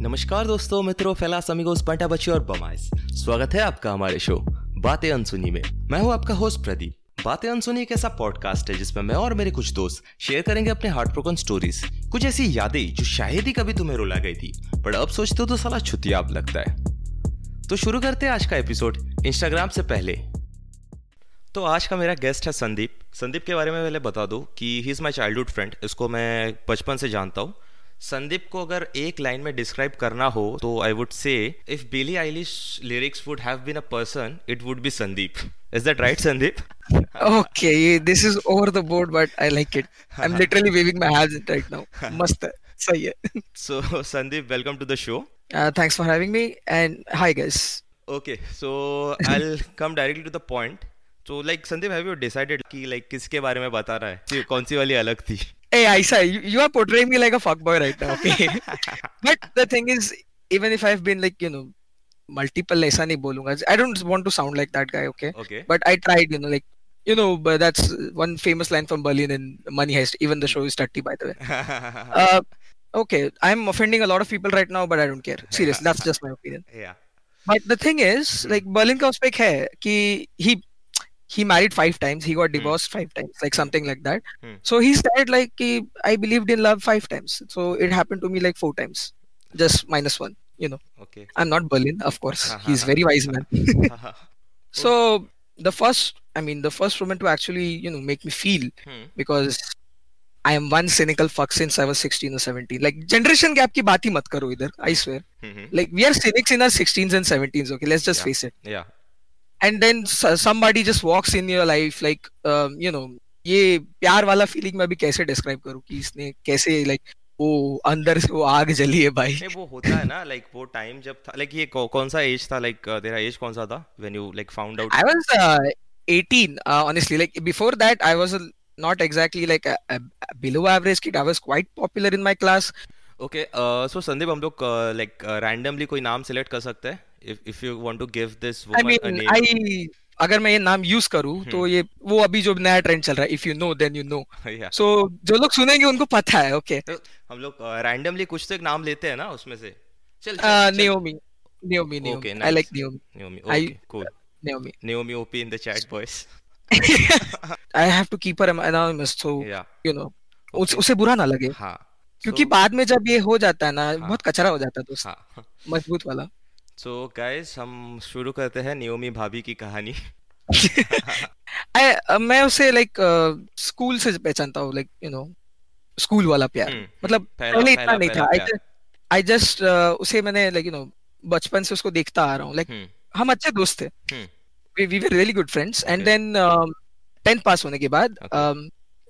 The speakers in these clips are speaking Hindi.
नमस्कार दोस्तों, मित्रों, फैलास, अमीगोस पंटा बच्ची और बमाइस। स्वागत है आपका हमारे शो बातें अनसुनी में। मैं हूँ आपका होस्ट प्रदीप। बातें अनसुनी एक ऐसा पॉडकास्ट है जिसमें मैं और मेरे कुछ दोस्त शेयर करेंगे अपने हार्ट ब्रोकन स्टोरीज कुछ ऐसी यादें जो शायद ही कभी तुम्हें रुला गई थी, पर अब सोचते हो तो साला छुतियाब लगता है। तो शुरू करते हैं आज का एपिसोड इंस्टाग्राम से पहले। तो आज का मेरा गेस्ट है संदीप। संदीप के बारे में पहले बता दूँ कि he is my childhood friend इसको मैं बचपन से जानता हूँ। संदीप को अगर एक लाइन में डिस्क्राइब करना हो तो I would say if Billie Eilish lyrics would have been a person it would be Sandeep is that right Sandeep okay this is over the board but I like it I am literally waving my hands right now मस्त है सही है so Sandeep welcome to the show thanks for having me and hi guys okay so I will come directly to the point तो like Sandeep have you decided कि लाइक किसके बारे में बता रहा है कौन सी वाली अलग थी? Hey, Aisa, you, you are portraying me like a fuckboy right now, okay? but the thing is, even if I've been like, you know, multiple ऐसा नहीं बोलूंगा. I don't want to sound like that guy, okay? Okay. But I tried, you know, like, you know, but that's one famous line from Berlin in Money Heist. Even the show is dirty, by the way. uh, okay, I'm offending a lot of people right now, but I don't care. Seriously, that's just my opinion. yeah But the thing is, like, Berlin का उसपे एक है कि he he married five times he got divorced five times like something like that Hmm. so he said like कि, i believed in love five times so it happened to me like four times just minus one you know okay i'm not berlin of course he's very wise man so the first i mean the first woman to actually you know make me feel hmm. because i am one cynical fuck since i was 16 or 17 like generation gap की बात ही मत करो इधर i swear Mhm. like we are cynics in our 16s and 17s okay let's just Yeah. face it yeah And then somebody just walks in your life like you know ये प्यार वाला फीलिंग मैं अभी कैसे डिस्क्राइब करूँ कि इसने कैसे लाइक वो अंदर से वो आग जली है भाई? वो होता है ना लाइक वो टाइम जब था लाइक ये कौन सा एज था लाइक तेरा एज कौन सा था when you like found out I was 18 honestly like before that I was not exactly like below average kid I was quite popular in my class okay so Sandeep हम लोग uh, लाइक रैंडमली uh, कोई नाम सेलेक्ट कर सकते हैं? If if you want to give this I woman a mean I अगर मैं ये नाम यूज़ करूँ तो ये वो अभी जो नया ट्रेंड चल रहा है if you know then you know so जो लोग सुनेंगे उनको पता है ओके तो हम लोग रैंडमली कुछ तो एक नाम लेते हैं ना उसमें से। चल Okay, I nice. like Naomi. Naomi I- okay cool. Naomi. Naomi OP in the chat boys. I have to keep her anonymous so yeah. you know. उस, बुरा ना लगे। हाँ. क्योंकि So- बाद में जब ये हो जाता है ना बहुत कचरा हो जाता है दोस्त। हाँ. मज़बूत वाला। सो so गाइस हम शुरू करते हैं नियोमी भाभी की कहानी। I, uh, मैं उसे लाइक स्कूल से पहचानता हूँ लाइक यू नो स्कूल वाला प्यार। हम्म, मतलब पहला- इतना पहला- नहीं पहला था। आई जस्ट उसे मैंने लाइक यू नो बचपन से उसको देखता आ रहा हूँ। Like hmm. हम अच्छे दोस्त थे। We were really good friends and then tenth pass होने के बाद.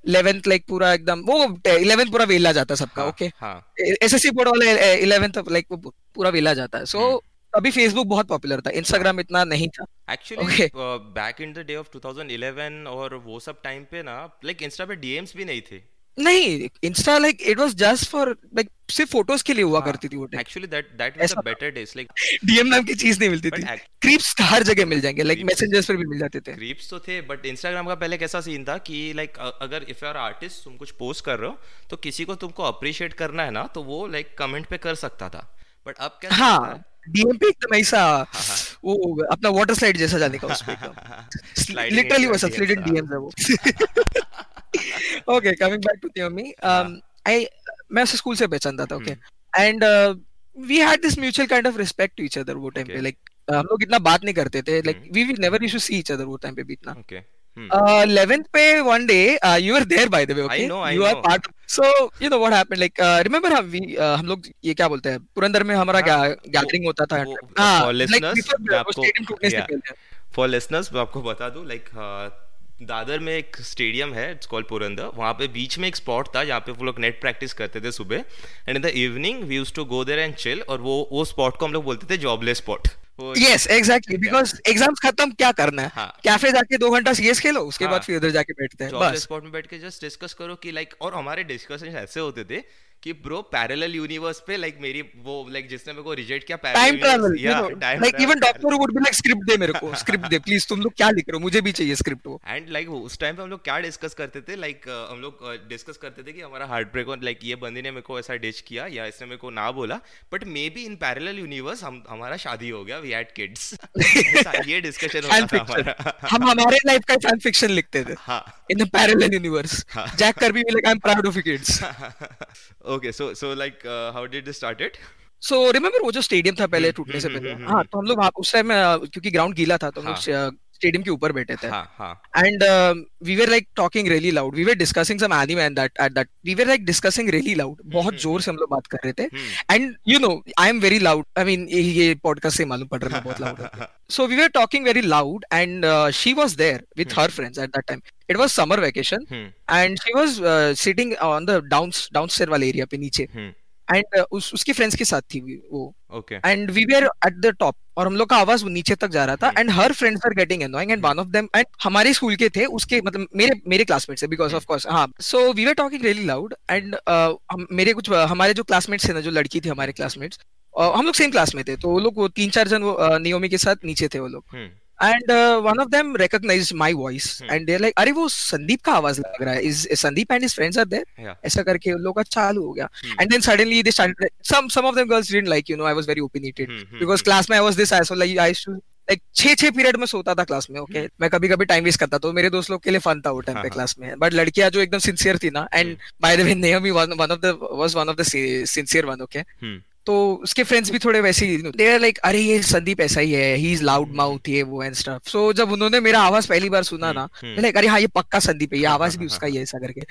इलेवेंथ लाइक पूरा एकदम वो इलेवेंथ पूरा वेला जाता है सबका हाँ, ओके हाँ। एसएससी बोर्ड वाले इलेवेंथ लाइक पूरा वेला जाता है। सो हम्म। अभी फेसबुक बहुत पॉपुलर था इंस्टाग्राम इतना नहीं था। Actually. Back in the day of 2011 और वो सब टाइम पे ना लाइक इंस्टा पे डीएम्स भी नहीं थे। नहीं insta like it was just for like सिर्फ़ फ़ोटोज़ के लिए हुआ करती थी वो एक्चुअली दैट दैट वाज था। बेटर डेज़ लाइक डीएम नाम की चीज़ नहीं मिलती थी। क्रीप्स हर जगह मिल जाएँगे लाइक मैसेंजर्स पर भी मिल जाते थे। क्रीप्स तो थे बट इंस्टाग्राम का पहले कैसा सीन था कि लाइक अगर इफ़ यू आर आर्टिस्ट तुम कुछ पोस्ट कर रहे हो तो किसी को तुमको अप्रिशिएट करना है ना तो वो लाइक कमेंट पे कर सकता था। बट अब क्या हाँ? चलता है? डीएम पे एकदम ऐसा हाँ। वो अपना वाटर स्लाइड जैसा जाने का Sliding लिटरली वैसा स्लिडेड हाँ। डीएम्स है वो okay coming back to Naomi I मैं उसे स्कूल से पहचानता था okay and we had this mutual kind of respect to each other वो टाइम पे लाइक हम लोग इतना बात नहीं करते थे like. We we never used to see each other वो टाइम पे भी इतना ओके 11th पे one day uh, you were there by the way okay? Know, I you are know. part so you know what happened like uh, remember हम we uh, हम लोग ये क्या बोलते हैं? पुरंदर में हमारा हाँ, गैदरिंग होता था हाँ मैं आपको- stadium टूटने से पहले। फॉर लिसनर्स मैं आपको बता दूँ लाइक दादर में एक स्टेडियम है इट्स कॉल्ड पुरंदर। वहाँ पे बीच में एक स्पॉट था जहाँ पे वो लोग नेट प्रैक्टिस करते थे सुबह। And in the evening we use to go there and chill और वो वो स्पॉट को हम लोग बोलते थे jobless spot yes exactly because exams खत्म क्या करना है हाँ। कैफ़े जाके दो घंटा सीएस खेलो उसके हाँ। बाद फिर उधर जाके बैठते हैं बस स्पॉट में बैठ के जस्ट डिस्कस करो कि लाइक और हमारे डिस्कशन ऐसे होते थे कि ब्रो पैरेलल यूनिवर्स पे लाइक मेरी वो लाइक जिसने मेरे को रिजेक्ट किया time travel like even doctor would be like script दे मेरे को स्क्रिप्ट दे प्लीज़ तुम लोग क्या लिख रहे हो? मुझे भी चाहिए स्क्रिप्ट वो. एंड लाइक उस टाइम पे हम लोग क्या डिस्कस करते थे? लाइक हम लोग डिस्कस करते थे कि हमारा हार्ट ब्रेक लाइक ये बंदी ने मेरे को ऐसा डिच किया या इसने मेरे को ना बोला। But maybe in parallel universe हम हमारा शादी हो गया वी हैड किड्स ये डिस्कशन होता था हमारा। हम हमारे लाइफ का फ़ैन फिक्शन लिखते थे। हाँ। इन द पैरेलल यूनिवर्स जैक करबी like I am proud of kids okay so so like how did this started so remember remember वो जो स्टेडियम था पहले टूटने से पहले? हाँ तो हम लोग उस टाइम क्योंकि ग्राउंड गीला था तो हम लोग स्टेडियम के ऊपर बैठे थे। And we were like talking really loud we were discussing some anime and that at that we were like discussing really loud बहुत ज़ोर से हम लोग बात कर रहे थे। And you know I am very loud I mean ये पॉडकास्ट से मालूम पड़ रहा है बहुत loud so we were talking very loud and she was there with her friends at that time it was summer vacation and she was sitting on the down downstair वाले एरिया पे नीचे। एंड uh, उस उसकी फ्रेंड्स के साथ थी वो। Okay and we were at the top और हम लोग का आवाज़ नीचे तक जा रहा था and her friends are getting annoying and one of them and हमारे स्कूल के थे उसके मतलब मेरे मेरे क्लासमेट्स है बिकॉज़ ऑफ़ कोर्स हाँ। So we were talking really loud and मेरे कुछ हमारे जो क्लासमेट्स थे ना जो लड़की थी हमारे क्लासमेट्स uh, हम लोग सेम क्लास में थे तो वो लोग वो तीन चार जन वो नियोमी uh, के साथ नीचे थे वो लोग। Hmm. and uh, one of them recognized my voice hmm. and they're like अरे वो संदीप का आवाज़ लग रहा है Sandeep and his friends are there yeah. ऐसा करके उन लोगों का चालू हो गया hmm. and then suddenly they started some some of them girls didn't like you know I was very opinionated hmm. hmm because hmm. class में I was this asshole like I used to like छह छह पीरियड में सोता था क्लास में ओके okay? मैं कभी कभी टाइम वेस्ट करता तो मेरे दोस्त लोग के लिए फन था वो टाइम पे क्लास हाँ, हाँ। में बट लड़कियाँ जो एकदम सिंसियर थी ना and by the way Naomi one of the was one of the sincere one okay तो उसके फ्रेंड्स भी थोड़े वैसे ही दे आर लाइक अरे ये संदीप ऐसा ही है ही इज़ लाउड माउथ ये वो एंड स्टफ़ सो जब उन्होंने मेरा आवाज़ पहली बार सुना ना लाइक हम्म, हम्म। अरे हाँ ये पक्का संदीप है ये आवाज़ भी उसका ही है ऐसा करके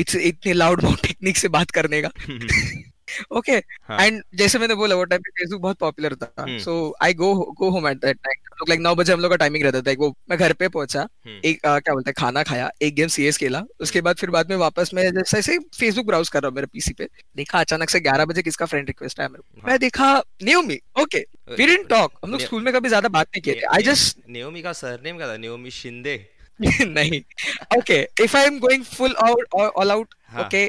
इट्स इतने लाउड माउथ टेक्निक से बात करने का. ओके एंड जैसे मैंने बोला वो टाइम पे फेसबुक बहुत पॉपुलर था so I go go home at that night लोग लाइक नौ बजे हम लोग का टाइमिंग रहता था। वो मैं घर पे पहुँचा हम्म। एक क्या बोलते हैं खाना खाया एक गेम सीएस खेला। उसके बाद फिर बाद में वापस मैं जैसे ऐसे फेसबुक ब्राउज कर रहा हूँ मेरे पीसी पे देखा अचानक से ग्यारह बजे किसका फ्रेंड रिक्वेस्ट आया मेरे को। हाँ। मैं देखा Naomi okay we didn't talk हम लोग स्कूल में कभी ज़्यादा बात नहीं किए आई जस्ट नियोमी का सरनेम क्या था? नियोमी शिंदे नहीं। Okay if I am going full out all out okay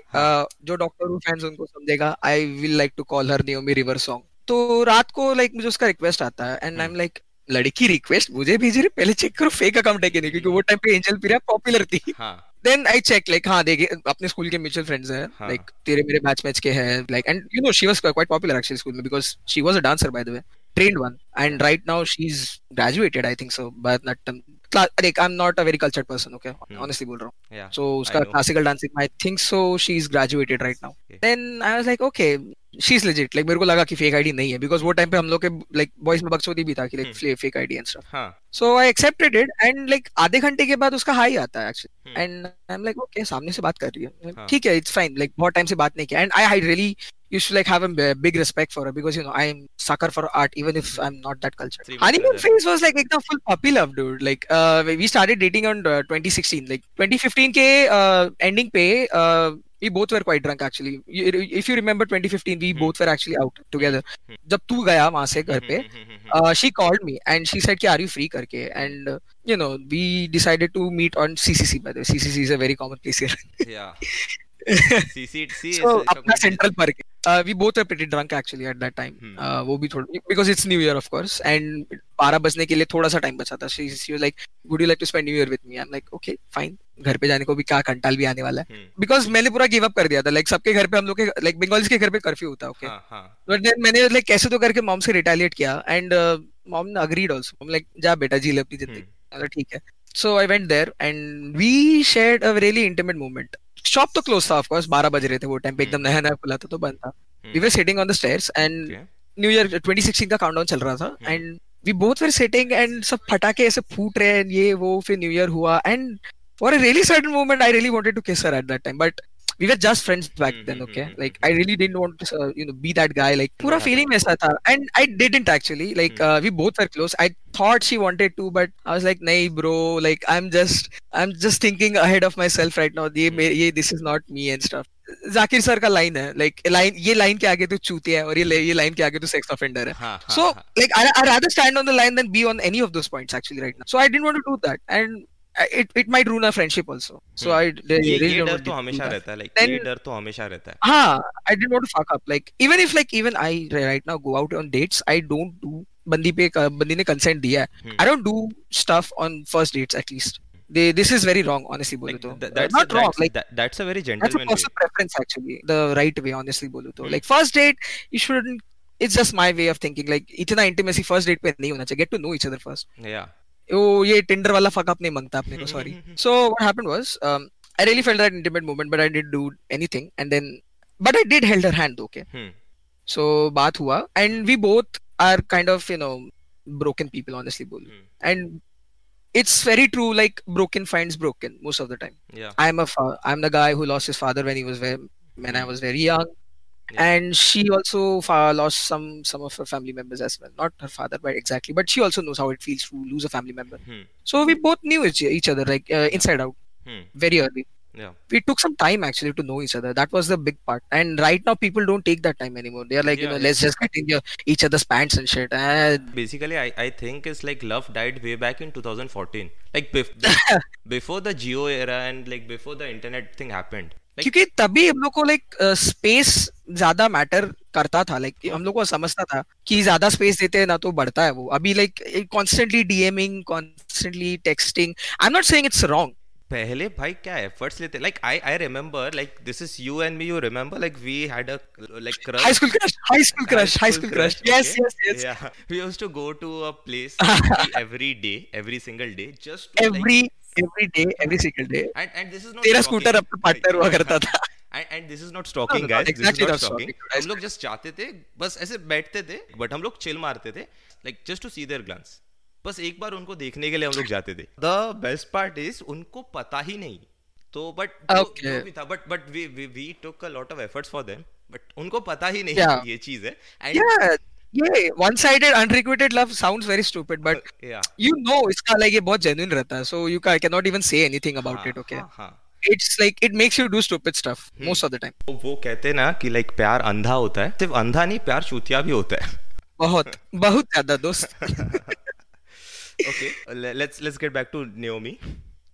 जो डॉक्टर हु फैंस उनको समझेगा I will like to call her Naomi River Song तो रात को लाइक like, मुझे उसका रिक्वेस्ट आता है एंड आई एम लाइक लड़की रिक्वेस्ट मुझे भेज रही पहले चेक करो फेक अकाउंट है कि नहीं? क्योंकि वो टाइम पे एंजल पीरिया पॉपुलर थी। देन आई चेक लाइक हाँ देखे अपने स्कूल के म्यूचुअल फ्रेंड्स हैं हाँ। लाइक तेरे मेरे मैच मैच के हैं like and you know she was quite popular actually school में because she was a dancer by the way trained one and right now she is graduated I think so Bharatanatyam देख I am not a very cultured person okay honestly बोल रहा हूँ। सो उसका classical dancing I think so she is graduated right now then I was like okay she's legit like मेरे को लगा कि फेक आईडी नहीं है बिकॉज़ वो टाइम पे हम लोग के लाइक बॉयज़ में बकचोदी भी था कि like fake ID and stuff so I accepted it and like आधे घंटे के बाद उसका हाई आता है actually and I am like okay सामने से बात कर रही है ठीक है इट्स फाइन लाइक बहुत टाइम से बात नहीं किया and I I really used to like have a big respect for her because you know I'm sucker for art even if I'm not that cultured. Honeymoon phase was like a full puppy love, dude. Like uh, we started dating on uh, 2016. Like 2015 के uh, ending पे uh, we both were quite drunk actually if you remember 2015 we hmm. both were actually out together hmm. जब तू गया वहाँ से घर पे uh, she called me and she said कि are you free करके and uh, you know we decided to meet on CCC by the way CCC is a very common place here yeah CCC so अपना सेंट्रल central के uh, we both were pretty drunk actually at that time. Hmm. uh, वो भी थोड़ा because it's new year of course and बारह बजने के लिए थोड़ा सा टाइम बचा था. She, she was like would you like to spend new year with me? I'm like okay fine. घर पे जाने को भी क्या कंटाल भी आने वाला है. Because hmm. मैंने पूरा गिव अप कर दिया था. लाइक like, सबके घर पे हम लोग के लाइक बंगालीज के घर पे कर्फ्यू होता ओके बट देन मैंने लाइक कैसे तो करके मॉम से रिटेलिएट किया एंड मॉम ने अग्रीड आल्सो लाइक जा बेटा जी ले अपनी ज़िंदगी. ठीक है. So I went there and we shared a really intimate moment shop तो क्लोज था ऑफकोर्स बारह बज रहे थे वो टाइम पे एकदम नया नया खुला था तो बंद था। We were sitting on the stairs and new year 2016 का काउंटडाउन चल रहा था and we both were sitting and सब फटाके ऐसे फूट रहे हैं ये वो फिर न्यू ईयर हुआ and for a really certain moment I really wanted to kiss her at that time but we were just friends back mm-hmm, then okay mm-hmm. like i really didn't want to uh, you know be that guy like pura feeling aisa tha and i didn't actually like mm-hmm. uh, we both were close i thought she wanted to but i was like nay bro like i'm just i'm just thinking ahead of myself right now ye, ye, this is not me and stuff Zakir sir का लाइन है लाइक लाइन ये लाइन के आगे तो चूती है और ये ये लाइन के आगे तो सेक्स ऑफेंडर है so like I I rather stand on the line than be on any of those points actually right now so I didn't want to do that and it it might ruin our friendship also. So I ये really ये don't डर want तो to do हमेशा that. रहता है लाइक Then- ये डर तो हमेशा रहता है हाँ, I didn't want to fuck up. Like even if like even I right now go out on dates, I don't do बंदी पे बंदी ने consent दिया है. Hmm. I don't do stuff on first dates at least. They this is very wrong honestly बोलो like तो. th- Uh, that's not a, wrong that's, like that, that's a very that's a gentleman way personal preference actually. The right way honestly बोलो तो. Hmm. Like first date you shouldn't. It's just my way of thinking. Like इतना intimacy first date पे नहीं होना चाहिए. Get to know each other first. yeah ये टिंडर वाला fuck up नहीं माँगता अपने को sorry. So what happened was, um, I really felt that intimate moment, but I didn't do anything. And then, but I did held her hand, okay. hmm. So बात हुआ, and we both are kind of you know broken people, honestly बोलूँ. Hmm. And it's very true. Like broken finds broken most of the time. yeah I'm a fa- I'm the guy who lost his father when he was very when I was very young. Yeah. And she also lost some some of her family members as well. Not her father, but exactly. But she also knows how it feels to lose a family member. hmm. So we both knew each, other like uh, inside out Hmm. very early. yeah We took some time actually to know each other. That was the big part. And right now people don't take that time anymore. They are like, you know, yeah. let's just get in your, each other's pants and shit. Uh, basically I, I think it's like love died way back in 2014 like bef- before the geo era and like before the internet thing happened क्योंकि तभी हम लोग को लाइक स्पेस ज़्यादा मैटर करता था लाइक हम लोग को समझता था कि ज़्यादा स्पेस देते हैं ना तो बढ़ता है वो। अभी like constantly DMing constantly texting I am not saying it's wrong पहले भाई क्या एफर्ट्स लेते like I I remember like this is you and me you remember like we had a like crush high school crush high school crush high school crush yes yes yes we used to go to a place every day every single day just to every every day every single day and and this is not तेरा stalking. स्कूटर अपना पार्टनर हुआ करता था। No, no, guys. Exactly this is not not stalking stalking. हम लोग जस्ट जाते थे बस ऐसे बैठते थे बट हम लोग चिल मारते थे like just to see their glance बस एक बार उनको देखने के लिए हम लोग जाते थे। द बेस्ट पार्ट इज़ उनको पता ही नहीं। तो बट Okay. भी था but but we we we took a lot of efforts for them but उनको पता ही नहीं Yeah. ये चीज़ है। And yeah. ये one sided unrequited love sounds very stupid but yeah you know इसका like ये बहुत genuine रहता है so you ca- cannot even say anything about हाँ, it okay हाँ, हाँ it's like it makes you do stupid stuff most of the time तो वो कहते हैं ना कि लाइक प्यार अंधा होता है सिर्फ अंधा नहीं प्यार चूतिया भी होता है बहुत बहुत ज्यादा दोस्त okay le- let's let's get back to Naomi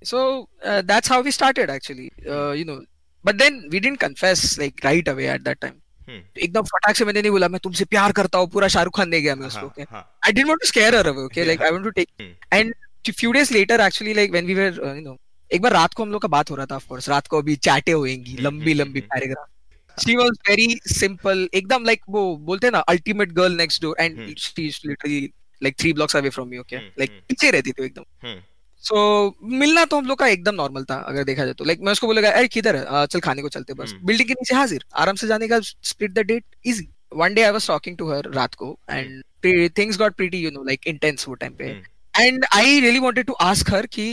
so uh, that's how we started actually uh, you know but then we didn't confess like right away at that time hmm. एकदम फटाक से मैंने नहीं बोला मैं तुमसे प्यार करता हूँ पूरा शाहरुख खान दे गया मैं उसको हाँ, okay हाँ, I didn't want to scare her away okay like I want to take Hmm. and a few days later actually like when we were uh, you know एक बार रात को हम लोग का बात हो रहा था ऑफ़ कोर्स रात को अभी चैटे होएँगी हम्म, लंबी हम्म, लंबी। Paragraph she was very simple एकदम लाइक वो बोलते हैं ना ultimate girl next door and hmm. She is literally like three blocks away from me okay hmm, like hmm. पीछे रहती थी एकदम हम्म, सो मिलना तो हम लोग का एकदम नॉर्मल था अगर देखा जाए तो। लाइक मैं उसको बोलेगा अरे किधर है? चल खाने को चलते बस। हम्म। बिल्डिंग के नीचे हाजिर। आराम से जाने का split the date easy one day I was talking to her रात को and things got pretty you know like intense वो टाइम पे। Hmm, and I really wanted to ask her कि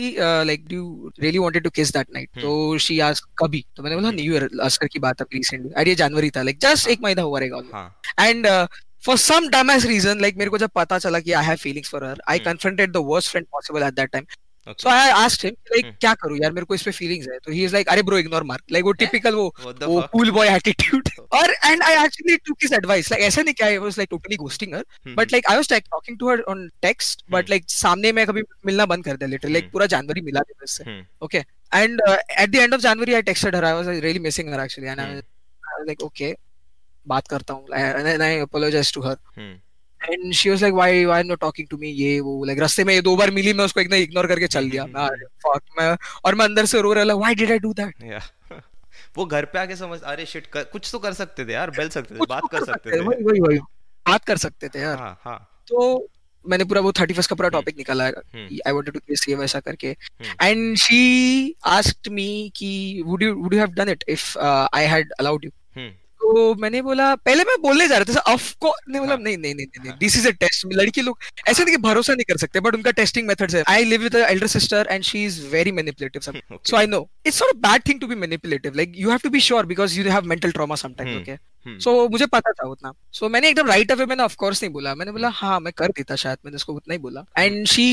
like do you really wanted to kiss that night? Hmm. तो she asked कभी? तो मैंने बोला. न्यू ईयर अस्कर की बात अभी रिसेंटली अरे जनवरी था। Like just हाँ. एक महीना हुआ रहेगा। and uh, for some dumbass reason like मेरे को जब पता चला कि I have feelings for her I Hmm. confronted the worst friend possible at that I asked him like Hmm. क्या करूँ यार? मेरे को इस पे feelings है. तो he is like अरे bro ignore मार like वो typical वो वो cool boy attitude. और and I actually took his advice. Like ऐसा नहीं कि I was like totally ghosting her hmm, but like I was talking to her on text but. Like सामने में कभी मिलना बंद कर दिया लिटरली लाइक Hmm. पूरा जनवरी मिला नहीं उससे okay and at the end of January I texted her I was really missing her actually and I. Was like okay बात करता हूँ. And I apologize to her and she was like why why not talking to me ये वो लाइक रास्ते में दो बार मिली मैं उसको एकदम इग्नोर करके चल दिया. मैं फक मैं और मैं अंदर से रो रहा why did I do that yeah. वो घर पे आके समझ अरे शिट कर, कुछ तो कर सकते थे यार बेल सकते थे बात तो कर सकते थे वही वही वही बात कर सकते थे यार। हाँ हाँ। तो मैंने पूरा वो थर्टी फ़र्स्ट का पूरा टॉपिक निकाला हम्म, आई वांटेड टू किस ये वैसा करके। एंड शी आस्क्ड मी कि would you would you have done it if I had allowed you तो मैंने बोला पहले मैं बोलने जा रहा था ऑफ़ को नहीं बोला हाँ. नहीं नहीं नहीं नहीं दिस इज़ अ टेस्ट लड़की लोग ऐसे नहीं कि भरोसा नहीं कर सकते बट उनका टेस्टिंग मेथड्स है। I live with elder sister and she is very manipulative some okay. so i know it's not a bad thing to be manipulative like you have to be sure because you have mental trauma sometimes Hmm. okay? Hmm, so मुझे पता था उतना। सो मैंने एकदम राइट अवे मैंने ऑफ़ कोर्स नहीं बोला। मैंने बोला हाँ मैं कर देता शायद मैंने उसको उतना ही बोला। And she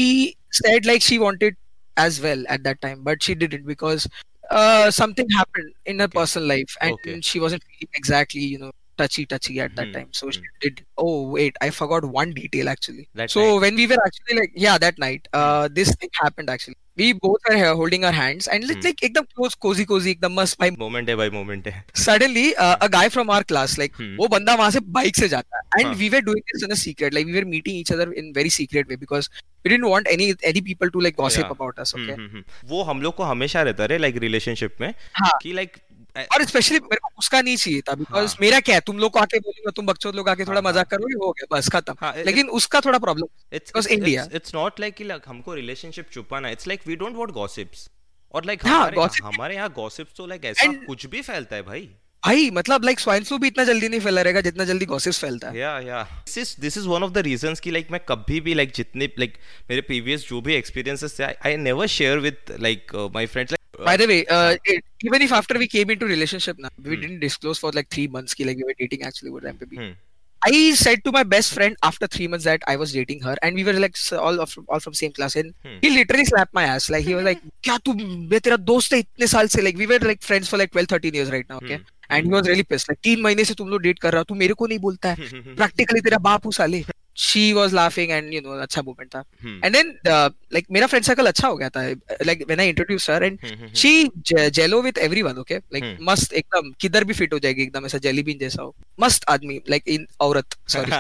said like she wanted as well at that time but she didn't because uh, something happened in her Okay. personal life and Okay. she wasn't feeling exactly you know touchy touchy at that Hmm, time so she hmm. did oh wait i forgot one detail actually That so night. when we were actually like yeah that night uh, this thing happened actually we both are here holding our hands and it's like एकदम क्लोज कोजी कोजी एकदम मस्त भाई मोमेंट है भाई मोमेंट है। Suddenly a guy from our class like वो बंदा वहाँ से बाइक से जाता है and we were doing this in a secret like we were meeting each other in very secret way because we didn't want any any people to like gossip about us okay वो हम लोग को हमेशा रहता रहे लाइक रिलेशनशिप में कि लाइक और स्पेशली मेरे को उसका नहीं चाहिए था बिकॉज़ हाँ. मेरा क्या है तुम लोग को आके बोलूँगा तुम बच्चों लोग आके थोड़ा हाँ, मज़ाक करोगे हो गया बस खत्म। हाँ, लेकिन उसका थोड़ा problem it's India. It's not like कि हमको रिलेशनशिप छुपाना it's like we don't want gossips और लाइक हाँ, हमारे हमारे यहाँ गॉसिप्स तो लाइक ऐसा कुछ भी फैलता है भाई। भाई मतलब लाइक स्वाइन फ्लू भी इतना जल्दी नहीं फैला रहेगा जितना जल्दी गॉसिप्स फैलता है। या या this is this is one of the reasons कि लाइक मैं कभी भी लाइक जितने लाइक मेरे प्रीवियस जो भी एक्सपीरियंसेस थे I never share with like my friends By the way, uh, it, even if after we came into relationship now, we Hmm. didn't disclose for like three months ki like we were dating actually what time to be. Hmm. I said to my best friend after three months that I was dating her, and we were like s- all of all from same class, and Hmm. he literally slapped my ass. Like he was like, "क्या तू मैं तेरा दोस्त है इतने साल से like we were like friends for like 12 13 years right now, okay?" Hmm. And he was really pissed. Like तीन महीने से तुम लोग डेट कर रहा हो, तू मेरे को नहीं बोलता है. Practically तेरा बाप हूँ साले. She was laughing and you know अच्छा moment था. Hmm. And then uh, like मेरा friend circle अच्छा हो गया था. Like when I introduced her and she je- jello with everyone okay like Hmm. मस्त एकदम किधर भी फिट हो जाएगी एकदम ऐसा जेली बीन जैसा हो मस्त आदमी like in औरत sorry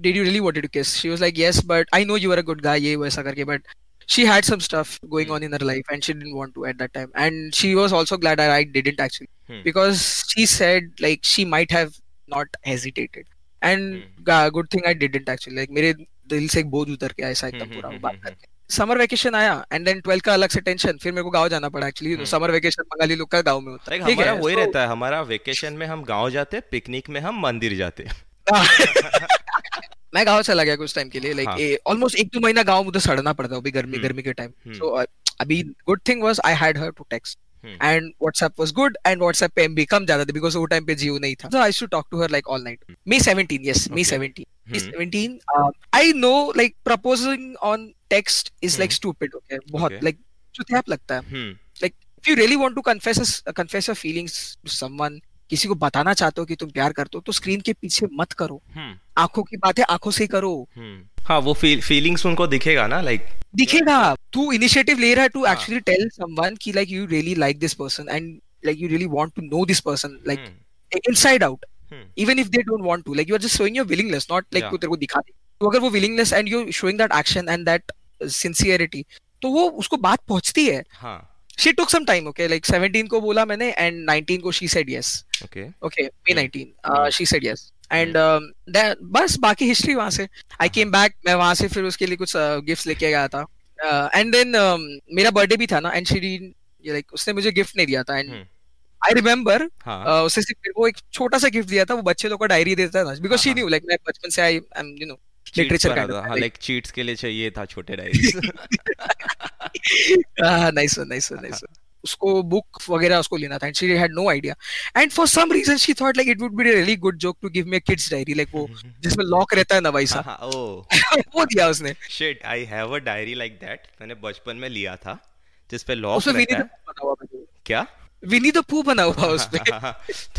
did you really wanted to kiss she was like yes but i know you are a good guy ye वैसा करके but she had some stuff going on in her life and she didn't want to at that time and she was also glad that i didn't actually Hmm. because she said like she might have not hesitated and Hmm. uh, good thing i didn't actually मेरे दिल से एक बोझ उतर के ऐसा एकदम Hmm, पूरा hmm, बात hmm, करके समर वेकेशन आया एंड देन ट्वेल्थ का अलग से टेंशन फिर मेरे को गाँव जाना पड़ा एक्चुअली. समर वेकेशन बंगाली लोग का गाँव में होता है ठीक हमारा है वही so- रहता है हमारा वेकेशन में हम गाँव जाते पिकनिक में हम मंदिर जाते मैं गाँव चला गया कुछ टाइम के लिए हाँ। लाइक ऑलमोस्ट एक दो महीना गाँव मुझे सड़ना पड़ता है अभी गर्मी गर्मी के टाइम। सो अभी good thing was I had her to text. And WhatsApp was good and WhatsApp पे एमबी कम ज़्यादा थे बिकॉज़ वो टाइम पे जियो नहीं था। So I should talk to her like all night May 17 yes May Okay. 17 May हम्म, 17 I know like proposing on text is like. Stupid okay बहुत. लाइक चुतियाप लगता है। If you really want to confess us- confess your feelings to someone किसी को बताना चाहते हो कि तुम प्यार करते हो तो स्क्रीन के पीछे मत करो। हम्म, आँखों की बात है आँखों से करो। हम्म। हाँ वो फीलिंग्स उनको दिखेगा ना लाइक दिखेगा। तू इनिशिएटिव ले रहा है टू। एक्चुअली टेल समवन कि like you really like this person and like you really want to know this person like inside out even if they don't want to like you are just showing your willingness not like. कोई तेरे को दिखा दे। तो अगर वो willingness and you showing that action and that sincerity तो वो उसको बात पहुँचती है। हाँ। She took some time okay? Like 17 को बोला मैंने and 19 को she said yes. Okay okay May Hmm. 19 uh, she said yes and um, that बस बाकी हिस्ट्री वहाँ से। आई केम बैक मैं वहाँ से फिर उसके लिए कुछ गिफ्ट लेके गया था। एंड देन मेरा बर्थडे भी था ना एंड शी लाइक उसने मुझे गिफ्ट नहीं दिया था। And Hmm. आई रिमेम्बर उसने सिर्फ़ मेरे को एक छोटा सा गिफ्ट दिया था वो बच्चे लोग का डायरी देता था। बिकॉज़ शी न्यू लाइक मैं बचपन से I I am you know cheats literature kind था, ऑफ़ हाँ लाइक चीट्स के लिए चाहिए था छोटे diaries nice one nice one nice उसको बुक वगैरह उसको लेना था and she had no idea and for some reason she thought like it would be really good joke to give me a kids diary like वो जिसमें लॉक रहता है ना वैसा ओ। वो दिया उसने। Shit I have a diary like that मैंने बचपन में लिया था जिस पे लॉक रहता है। है क्या? विनी द पू बना हुआ उस पे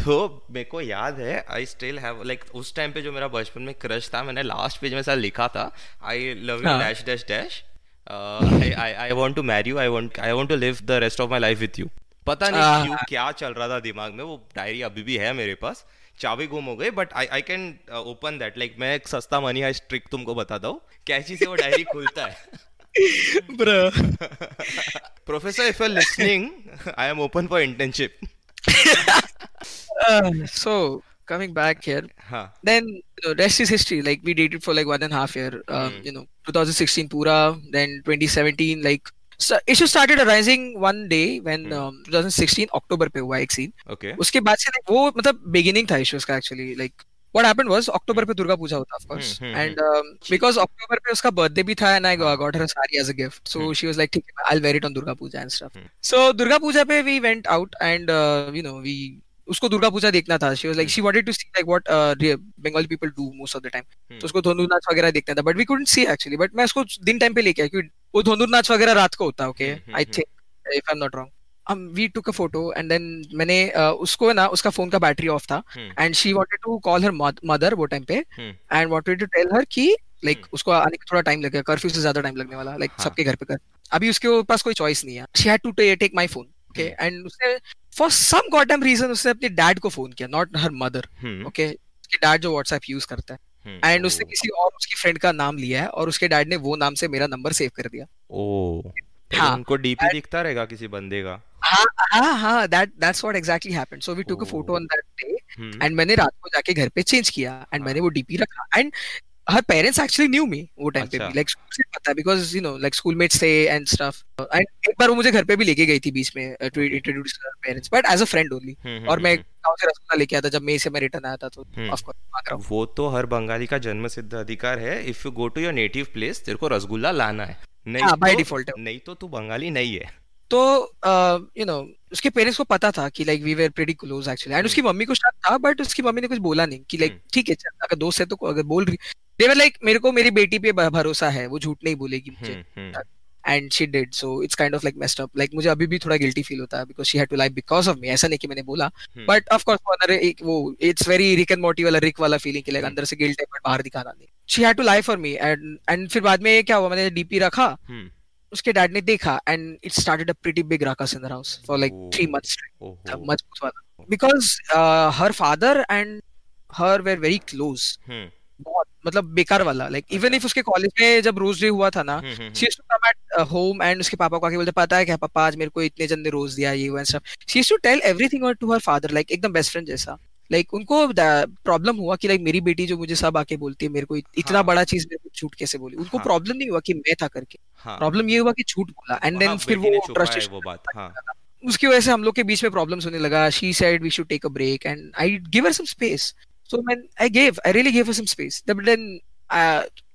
तो मेरे को याद है आई स्टिल हैव लाइक उस टाइम पे जो मेरा बचपन में क्रश था मैंने लास्ट पेज में ऐसा लिखा था आई लव यू हाँ। Dash dash dash I I want to marry you I want I want to live the rest of my life with you पता नहीं हाँ। क्यों क्या चल रहा था दिमाग में? वो डायरी अभी भी है मेरे पास। चाबी गुम हो गई but I I can open that like मैं एक सस्ता मनी हाइस्ट ट्रिक तुमको बताता हूँ। कैची से वो डायरी खुलता है? Bro professor if you are listening I am open for internship so coming back here हाँ then you know, rest is history like we dated for like one and a half year um, Hmm. you know 2016 pura then 2017 like so issue started arising one day when Hmm. um, 2016 अक्टूबर पे हुआ एक सीन ओके उसके बाद से like, वो मतलब बिगिनिंग था इश्यूज़ का actually like what happened was अक्टूबर पे दुर्गा पूजा होता of course Hmm, hmm, and um, because अक्टूबर पे उसका बर्थडे भी था and I got got her a sari as a gift so Hmm. she was like ठीक है I'll wear it on Durga Puja and stuff Hmm. so Durga Puja पे we went out and uh, you know we उसको दुर्गा पूजा देखना था। She was like she wanted to see like what uh, re- Bengali people do most of the time. Hmm. तो उसको धोंदू नाच वगैरह देखना था but we couldn't see actually. But मैं उसको दिन टाइम पे लेके आया क्योंकि वो धोंदू नाच वगैरह रात को होता है okay I think if I am not wrong um we took a photo and then मैंने uh, उसको ना उसका फ़ोन का बैटरी ऑफ़ था Hmm. and she wanted to call her mo- mother वो टाइम पे Hmm. and wanted to tell her कि लाइक उसको आने का थोड़ा टाइम लगेगा कर्फ्यू से ज़्यादा टाइम लगने वाला लाइक हाँ. सबके घर पे कर। अभी उसके पास कोई चॉइस नहीं है। She had to take my phone okay and उसने फॉर सम गॉडम रीजन उसने अपने डैड को फ़ोन किया नॉट हर मदर ओके उसके डैड जो व्हाट्सएप यूज़ करता है। एंड उसने किसी और उसकी फ्रेंड का नाम लिया है और उसके डैड ने वो नाम से मेरा नंबर सेव कर दिया। ओ तो हाँ। उनको डीपी दिखता रहेगा किसी बंदे का। हाँ हाँ हाँ that that's what exactly happened so we took a photo on that day and मैंने रात को जाके घर पे चेंज किया एंड मैंने हाँ वो डीपी रखा. And her parents actually knew me वो टाइम पे अच्छा। भी लाइक स्कूल से पता because you know like schoolmates थे एंड स्टफ़ एंड एक बार वो मुझे घर पे भी लेके गई थी बीच में to okay introduce parents but as a friend only hmm और हम्म मैं हम्म। गाँव से रसगुल्ला लेके था जब मई से मैं रिटर्न आया था तो हम्म। ऑफ़ कोर्स मांग रहा हूँ। वो तो हर बंगाली का जन्म सिद्ध अधिकार है। If you go to your native place तेरे को रसगुल्ला लाना है। नहीं हाँ तो नहीं तो तू बंगाली नहीं है। तो यू नो उसके पेरेंट्स को पता था कि like we were pretty close actually and उसकी मम्मी को शक था बट उसकी मम्मी ने कुछ बोला नहीं कि लाइक हम्म ठीक है चल अगर दोस्त है तो अगर बोल रही देवर लाइक मेरे को मेरी बेटी पे भरोसा है वो झूठ नहीं बोलेगी मुझे। And she did so it's kind of like messed up like मुझे अभी भी थोड़ा गिल्टी फील होता है because she had to like because of me ऐसा नहीं कि मैंने बोला। बट ऑफ़ कोर्स वो एक वो it's very Rick and Morty वाला रिक वाला फीलिंग कि लाइक हम्म अंदर से गिल्ट है बट बाहर दिखाना नहीं। She had to lie for me and and फिर बाद में क्या हुआ मैंने डीपी रखा। हम्म उसके डैड ने देखा and it started a pretty big the house for like three oh months ओहो। मज़बूत वाला because her father and her were very close. हम्म। बहुत मतलब बेकार वाला। लाइक इवन इफ़ उसके कॉलेज में जब रोज डे हुआ था ना she used to come at home and उसके पापा को आके बोलते पता है क्या पापा आज मेरे को इतने जन ने रोज दिया ये वो and stuff she used to tell everything to her father like एकदम बेस्ट फ्रेंड जैसा। लाइक उनको प्रॉब्लम हुआ कि लाइक मेरी बेटी जो मुझे सब आके बोलती है मेरे को इतना हाँ। बड़ा चीज़ मेरे को झूठ कैसे बोली? उनको हाँ। प्रॉब्लम नहीं हुआ कि मैं था करके। हाँ। प्रॉब्लम ये हुआ कि झूठ बोला। एंड देन हाँ फिर वो ट्रस्ट है वो बात हाँ। उसकी वजह से हम लोग के बीच में प्रॉब्लम्स होने लगा। She said we should take a break and I give her some space so man I give I really give her some space but then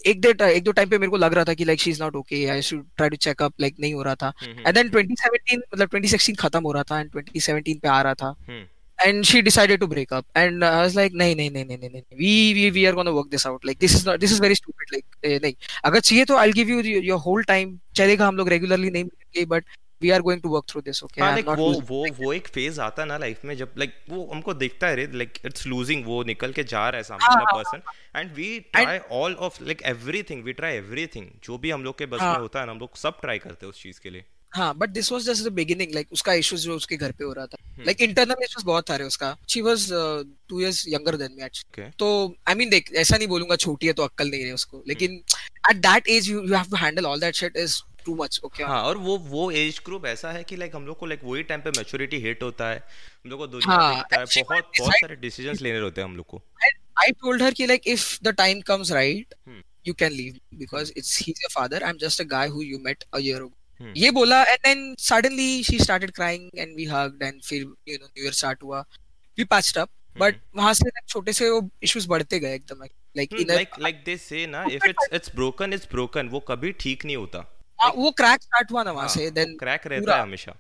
एक दे एक दो टाइम पे मेरे को लग रहा था कि like she is not okay I should try to check up like नहीं हो रहा था। एंड देन 2017 मतलब 2016 खत्म हो रहा था एंड 2017 पे आ रहा था। Hmm. And she decided to break up and i was like नहीं नहीं नहीं नहीं नहीं we we we are going to work this out like this is not this is very stupid like eh, नहीं अगर चाहिए तो i'll give you your, your whole time चलेगा हम लोग रेगुलरली नहीं मिलेंगे but we are going to work through this okay हाँ i'm लाइक not वो losing वो वो एक फ़ेज़ आता है ना लाइफ में जब लाइक वो हमको दिखता है रे लाइक इट्स लूजिंग वो निकल के जा रहा है सामने हाँ वाला हाँ person and we and try all of like everything we try everything जो भी हम लोग के बस में हाँ होता है ना हम लोग सब ट्राई करते हैं उस चीज़ के लिए हाँ but this was just the beginning like उसका इश्यूज़ जो उसके घर पे हो रहा था। लाइक इंटरनल इश्यूज़ बहुत सारे उसका। She was two years younger than me actually तो आई मीन देख ऐसा नहीं बोलूँगा छोटी है तो अक्कल नहीं है उसको। हम्म लेकिन at that age you you have to handle all that shit is too much okay हाँ और वो वो एज ग्रुप ऐसा है कि लाइक हम लोग को लाइक वही टाइम पे मैच्योरिटी हिट होता है। हम लोग को दुनिया हाँ दिखता है। बहुत बहुत सारे डिसीजंस लेने होते हैं हम लोग को। I told her कि like if the time comes right, hmm you can leave because it's he's your father. I'm just a guy who you met a year ago. हम्म ये बोला and then suddenly she started crying and we hugged and फिर you know New Year start हुआ. Patched up. But हम्म वहाँ से छोटे से वो issues बढ़ते गए एकदम a like like they say ना if it's it's broken it's broken वो कभी ठीक नहीं होता। हाँ, लाइक वो क्रैक स्टार्ट हुआ ना वहाँ हाँ से देन क्रैक रहता है हमेशा।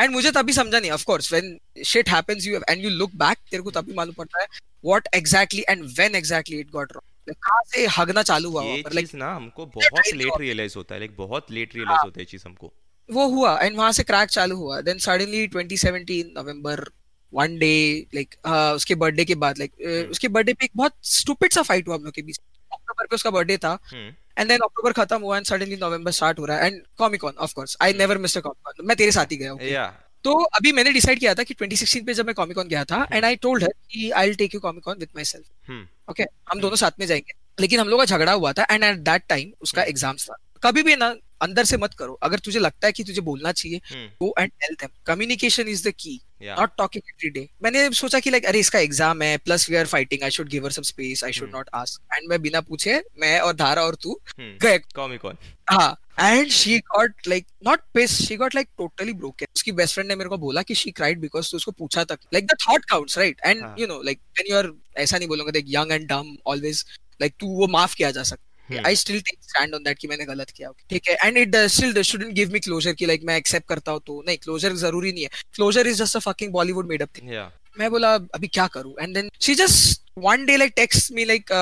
एंड मुझे तभी समझा नहीं of course when shit happens you and you look back तेरे को तभी मालूम पड़ता है what exactly and when exactly it got wrong like कहाँ से हगना चालू हुआ ये पर लाइक चीज़ ना हमको बहुत लेट रियलाइज़ होता है। लाइक बहुत लेट रियलाइज़ हाँ। होता है चीज़ हमको। वो हुआ एंड वहाँ से क्रैक चालू हुआ। Then suddenly 2017 November one day like उसके बर्थडे के बाद लाइक हम्म। उसके बर्थडे पे एक बहुत स्टूपिड सा फाइट हुआ हम लोग के बीच अक्टूबर पे उसका बर्थडे था। एंड देन अक्टूबर खत्म हुआ एंड सडनली नवंबर स्टार्ट हो रहा है। And comic con of course I never missed a comic con मैं तेरे साथ ही गया या तो अभी मैंने डिसाइड किया था कि 2016 पे जब मैं कॉमिकॉन गया था एंड आई टोल्ड हर कि I will take you comic con with myself hmm. Okay हम दोनों साथ में जाएँगे। लेकिन हम लोग का झगड़ा हुआ था एंड एट दैट टाइम उसका हम्म। एग्ज़ाम्स था। कभी भी ना अंदर से मत करो। अगर तुझे लगता है कि तुझे बोलना चाहिए हम्म। Go and tell them communication is the key not talking every day मैंने सोचा कि लाइक अरे इसका एग्ज़ाम है plus we are fighting I should give her some space I should not ask and मैं बिना पूछे मैं और धारा और तू हम्म गए। कॉमिकॉन हाँ. And she got like not pissed she got like totally broken उसकी बेस्ट फ्रेंड ने मेरे को बोला कि शी क्राइड बिकॉज़ तू उसको पूछा तक like the thought counts right and you know like when you are ऐसा नहीं बोलूँगा like young and dumb always like तू वो माफ़ किया जा सकता I still take stand on that कि मैंने गलत किया ठीक है? And it still shouldn't give me closure कि लाइक मैं एक्सेप्ट करता हूँ तो। नहीं क्लोजर ज़रूरी नहीं है। Closure is just a fucking Bollywood made up thing मैं बोला अभी क्या करूँ? And then she just one day like text me like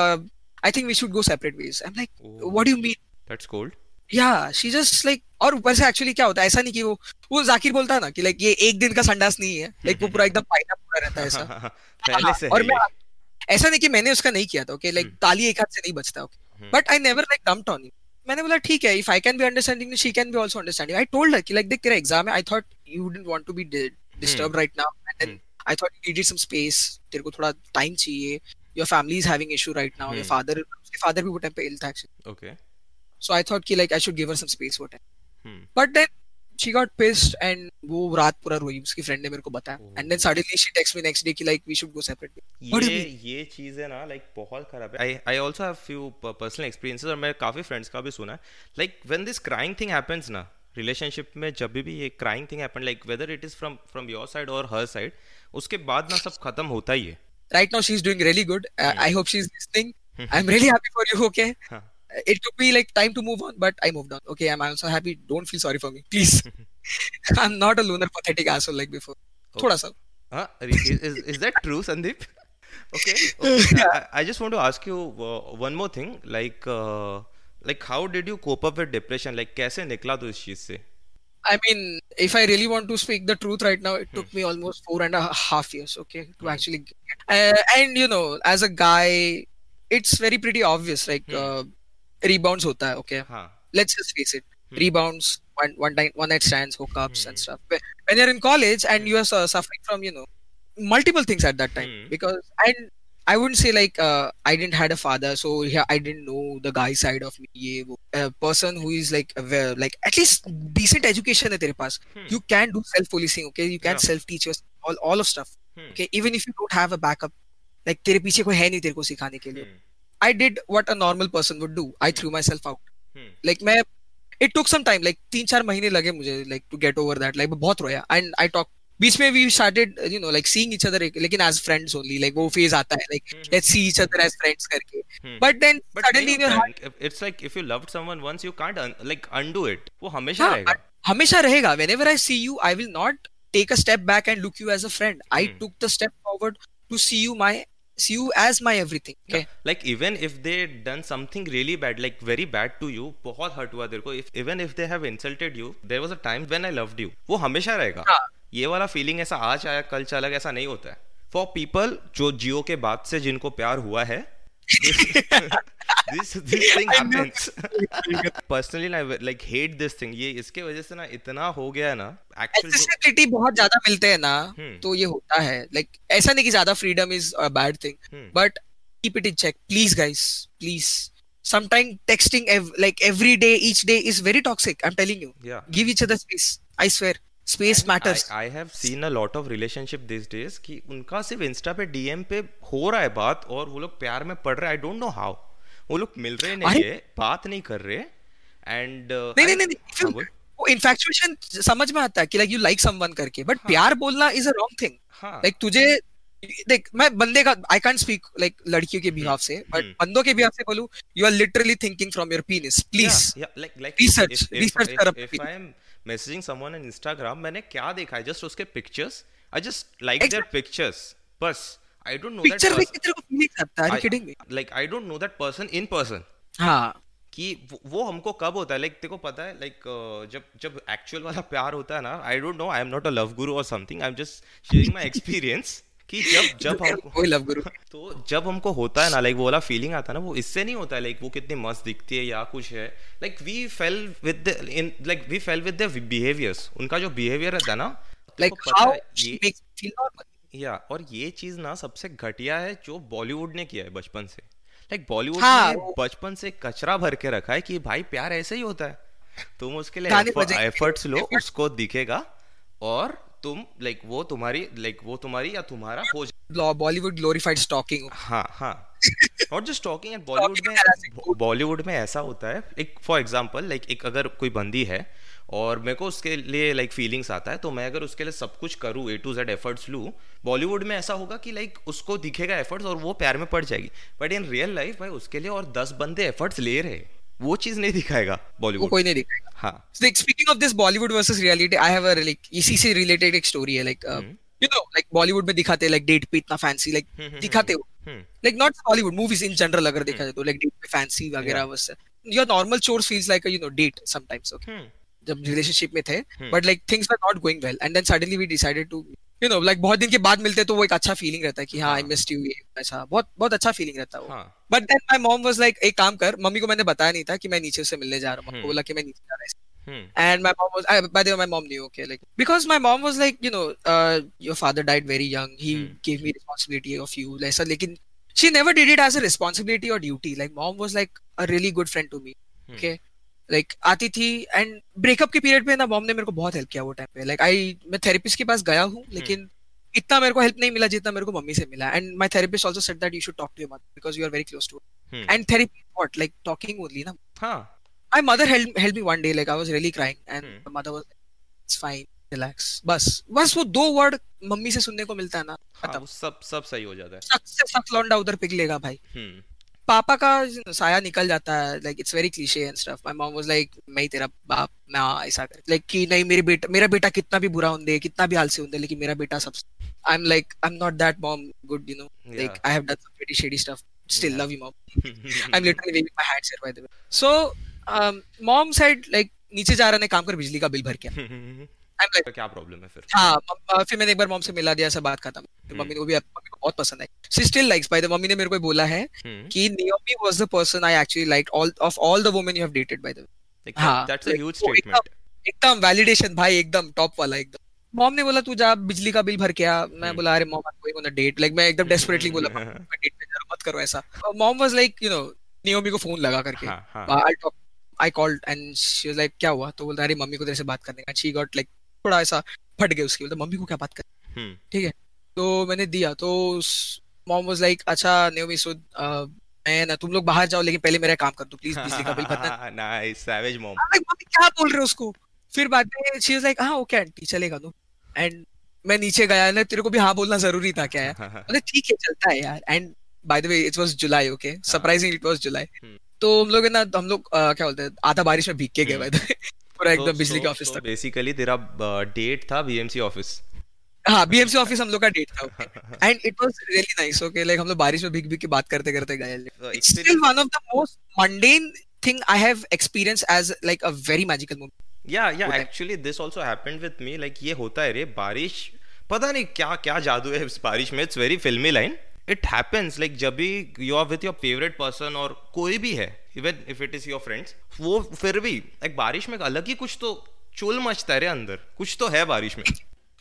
I think we should go separate ways I am like what do you mean that's cold या शी जस्ट लाइक और ऊपर से एक्चुअली क्या होता है? ऐसा नहीं कि वो वो जाकिर बोलता है ना कि लाइक ये एक दिन का संडास नहीं है। लाइक वो पूरा एकदम पाइना पूरा रहता है ऐसा। पहले हाँ, से और मैं ऐसा नहीं कि मैंने उसका नहीं किया था ओके लाइक हम्म ताली एक हाथ से नहीं बचता okay but I never like dumped on you मैंने बोला ठीक है if I can be understanding she can be also understanding I told her कि लाइक देख तेरा एग्ज़ाम है. I thought you didn't want to be disturb right now and then I thought you needed some space तेरे को थोड़ा टाइम चाहिए. Your family is having issue right now your father उसके फादर भी वो टाइम पे इल था actually okay so I thought कि like I should give her some space वो time but then she got pissed and वो रात पूरा रोई उसकी फ्रेंड ने मेरे को बताया। And then suddenly she text me next day कि like we should go separate ये ये चीज़ है ना लाइक बहुत खराब है। I I also have few personal experiences और मैं काफ़ी फ्रेंड्स का भी सुना है। Like when this crying thing happens ना रिलेशनशिप में जब भी ये crying thing happen like whether it is from from your side और हर साइड उसके बाद ना सब खत्म होता ही है। Right now she is doing really good I hope she is listening I am really happy for you okay it took me like time to move on but i moved on okay i'm also happy don't feel sorry for me please i'm not a loner pathetic asshole like before oh. thoda sa huh? is, is, is that true sandeep okay, okay. I, I just want to ask you uh, one more thing like uh, like how did you cope up with depression like कैसे निकला तू इस चीज से I mean, if I really want to speak the truth right now, it took me almost four and a half years, okay, to actually get. Uh, and you know, as a guy, it's very pretty obvious. Like uh, rebounds hota hai, okay. हाँ. Let's just face it. Hmm. Rebounds, one one night one night stands, hookups and stuff. But When you're in college and you are uh, suffering from you know multiple things at that time hmm. because and I wouldn't say like uh, I didn't had a father, so yeah, I didn't know the guy side of me. a person who is like aware, like at least decent education है तेरे पास. You can do self policing, okay? You can Yeah. self teach yourself all all of stuff, Hmm. okay? Even if you don't have a backup, like तेरे पीछे कोई है नहीं तेरे को सिखाने के लिए. I did what a normal person would do. I threw myself out. Hmm. Like मैं it took some time like तीन चार महीने लगे मुझे like to get over that like बहुत रोया and I talked बीच में we started you know like seeing each other लेकिन as friends only like वो phase आता है like let's see each other as friends करके Hmm. but then But suddenly in your heart it's like if you loved someone once you can't un- like undo it वो हमेशा हाँ, रहेगा हमेशा रहेगा whenever I see you I will not take a step back and look you as a friend I Hmm. took the step forward to see you my you as my everything okay yeah. like even if they done something really bad like very bad to you बहुत hurt हुआ तेरे को if even if they have insulted you there was a time when I loved you वो हमेशा रहेगा हाँ. ये वाला फीलिंग ऐसा आज आया कल चला ऐसा नहीं होता है फॉर पीपल जो जियो के बाद से जिनको प्यार हुआ है this this thing happens personally I like hate this thing ये इसके वजह से ना इतना हो गया है ना एक्सेसिबिलिटी बहुत ज़्यादा मिलते हैं ना हम्म। तो ये होता है लाइक ऐसा नहीं कि ज़्यादा freedom is a bad thing hmm. But keep it in check please guys please sometime texting ev- like every day each day is very toxic i'm telling you Yeah. give each other space i swear space matters I, I have seen a lot of relationship these days कि उनका सिर्फ़ इंस्टा पे डीएम पे हो रहा है बात और वो लोग प्यार में पड़ रहे हैं आई डोंट नो हाउ वो लोग मिल रहे नहीं है बात नहीं कर रहे एंड नहीं नहीं नहीं नहीं हाँ वो इन्फैक्चुएशन समझ में आता है कि लाइक यू लाइक समवन करके बट प्यार बोलना इज़ अ रॉन्ग थिंग हाँ। लाइक तुझे देख मैं बंदे का आई कांट स्पीक लाइक लड़कियों के बिहाफ से बट हम्म। बंदों के बिहाफ से बोलूँ you are literally thinking from your penis please research if, कर if I am messaging someone on Instagram मैंने क्या देखा है? जस्ट उसके pictures I just like their pictures बस। आई डोंट नो पिक्चर देख दैट के तेरे को फीलिंग आता है? Kidding me like I don't know that person in person हाँ। कि वो- हमको कब होता है? लाइक तेरे को पता है? लाइक जब जब एक्चुअल वाला प्यार होता है ना I don't know I am not a love guru और something I am just sharing my experience कि जब जब हमको कोई लव गुरु तो जब हमको होता है ना लाइक वो वाला फीलिंग आता है ना वो इससे नहीं होता है लाइक वो कितनी मस्त दिखती है या कुछ है। Like we fell within like we fell with their behaviours उनका जो बिहेवियर रहता है ना like how she makes feel या और ये चीज़ ना सबसे घटिया है जो बॉलीवुड ने किया है बचपन से। लाइक बॉलीवुड हाँ, ने बचपन से कचरा भर के रखा है कि भाई प्यार ऐसे ही होता है। तुम उसके लिए एफर्ट्स लो उसको दिखेगा और तुम लाइक वो तुम्हारी लाइक वो तुम्हारी या तुम्हारा हो बॉलीवुड ग्लोरीफाइड स्टॉकिंग हाँ हाँ। Not just talking at Bollywood में बॉलीवुड में ऐसा होता है। एक फॉर एग्जांपल लाइक एक अगर कोई बंदी है और मेरे को उसके लिए लाइक फीलिंग्स आता है तो मैं अगर उसके लिए सब कुछ करूँ ए टू जेड एफर्ट्स लूँ बॉलीवुड में ऐसा होगा कि लाइक उसको दिखेगा एफर्ट्स और वो प्यार में पड़ जाएगी। बट इन रियल लाइफ भाई उसके लिए और दस बंदे एफर्ट्स ले रहे वो चीज़ नहीं दिखाएगा बॉलीवुड कोई नहीं दिखाएगा। हाँ। Speaking of this Bollywood versus reality I have a like इसी से रिलेटेड एक स्टोरी है like you know like Bollywood में दिखाते लाइक डेट पे इतना फैंसी लाइक हम्म, हम्म, दिखाते हो। Like not Bollywood movies in general अगर देखा हम्म। जाए तो लाइक डेट पे फैंसी वगैरह बस your normal chore feels like you know date sometimes okay जब relationship में थे Hmm. but like things were not going well and then suddenly we decided to you know like बहुत दिन के बाद मिलते तो वो एक अच्छा फीलिंग रहता है कि हाँ आई मिस्ड यू ऐसा बहुत बहुत अच्छा फीलिंग रहता है वो but then my mom was like एक काम कर मम्मी को मैंने बताया नहीं था कि मैं नीचे से मिलने जा रहा हूँ बोला कि मैं नीचे जा रहा हूँ And my mom was, I, by the way, my mom knew, okay, like, because my mom was like, you know, uh, your father died very young. He hmm. gave me responsibility of you. Like, so, lekin, she never did it as a responsibility or duty. Like, mom was like a really good friend to me. Hmm. Okay. Like आती थी एंड ब्रेकअप के पीरियड पे ना मॉम ने मेरे को बहुत हेल्प किया वो टाइम पे. लाइक आई मैं थेरेपिस्ट के पास गया हूँ हम्म। लेकिन इतना मेरे को हेल्प नहीं मिला जितना मेरे को मम्मी से मिला. And my therapist also said that you should talk to your mother because you are very close to and therapy what like talking only ना हाँ my mother helped helped me one day like i was really crying and hmm. my mother was it's fine relax बस. बस वो दो वर्ड मम्मी से सुनने को मिलता है ना हाँ, सब सब सही हो जाता है। सख्त से लौंडा उधर पिघलेगा भाई। Hmm. पापा का साया निकल जाता है like it's very cliche and stuff my mom was like मैं ही तेरा बाप मैं ऐसा कर. लाइक कि नहीं मेरे बेटा मेरा बेटा कितना भी बुरा होंदे कितना भी आलसी होंदे लेकिन मेरा बेटा सब I am like I am not that mom good you know like I have done some pretty shady stuff still yeah. love you mom. I'm literally waving my hands here by the way. So um, mom said like नीचे जा रहा ने काम कर बिजली का बिल भर के. Like, क्या प्रॉब्लम है फिर? हाँ फिर मैंने एक बार मॉम से मिला दिया सब बात खत्म। तो मम्मी को भी मम्मी को बहुत पसंद I she still likes by the mummy ने मेरे को बोला है कि Naomi was the person I actually like all of all the women you have dated by the way हाँ दैट्स अ ह्यूज स्टेटमेंट एकदम वैलिडेशन भाई एकदम टॉप वाला एकदम। मॉम ने बोला तू जा बिजली का बिल भर के आ। मैं बोला अरे mom I going on a date like मैं एकदम डेस्परेटली बोला मैं डेट पे जा मत करो ऐसा। Mom was like you know Naomi को फ़ोन लगा करके। I talk I called and she was like क्या हुआ? तो बोलता अरे मम्मी को तेरे से बात करने का। शी गॉट लाइक थोड़ा ऐसा फट गए उसकी बोलता मम्मी को क्या बात कर हम्म। ठीक है। तो मैंने दिया तो मॉम वाज लाइक अच्छा नेओमी सो मैं ना तुम लोग बाहर जाओ लेकिन पहले मेरा काम कर दो प्लीज़ बिजली का बिल भरना नाइस सैवेज मॉम लाइक मम्मी क्या बोल रहे हो उसको? फिर बाद में शी वाज लाइक हाँ ओके आंटी चलेगा तो. एंड मैं नीचे गया ना तेरे को भी हाँ बोलना ज़रूरी था क्या है मतलब ठीक है चलता है यार. And by the way it was July okay surprising it was July तो हम लोग ना हम लोग क्या बोलते हैं आधा बारिश में भीग के गए बाय पूरा एकदम बिजली के ऑफ़िस तक। बेसिकली तेरा डेट था बीएमसी ऑफ़िस हाँ बीएमसी ऑफ़िस हम लोग का डेट था and it was really nice okay like हम लोग बारिश में भीग भीग के बात करते करते गए still one of the most mundane thing I have experience as like a very magical moment yeah yeah actually this also happened with me like ये होता है रे बारिश पता नहीं क्या क्या जादू है इस बारिश में इट्स वेरी फिल्मी लाइन इट हैपेंस लाइक जब भी you are with your favourite person और कोई भी है even if it is your friends वो फिर भी एक बारिश में अलग ही कुछ तो चुल मचता है रे अंदर कुछ तो है बारिश में.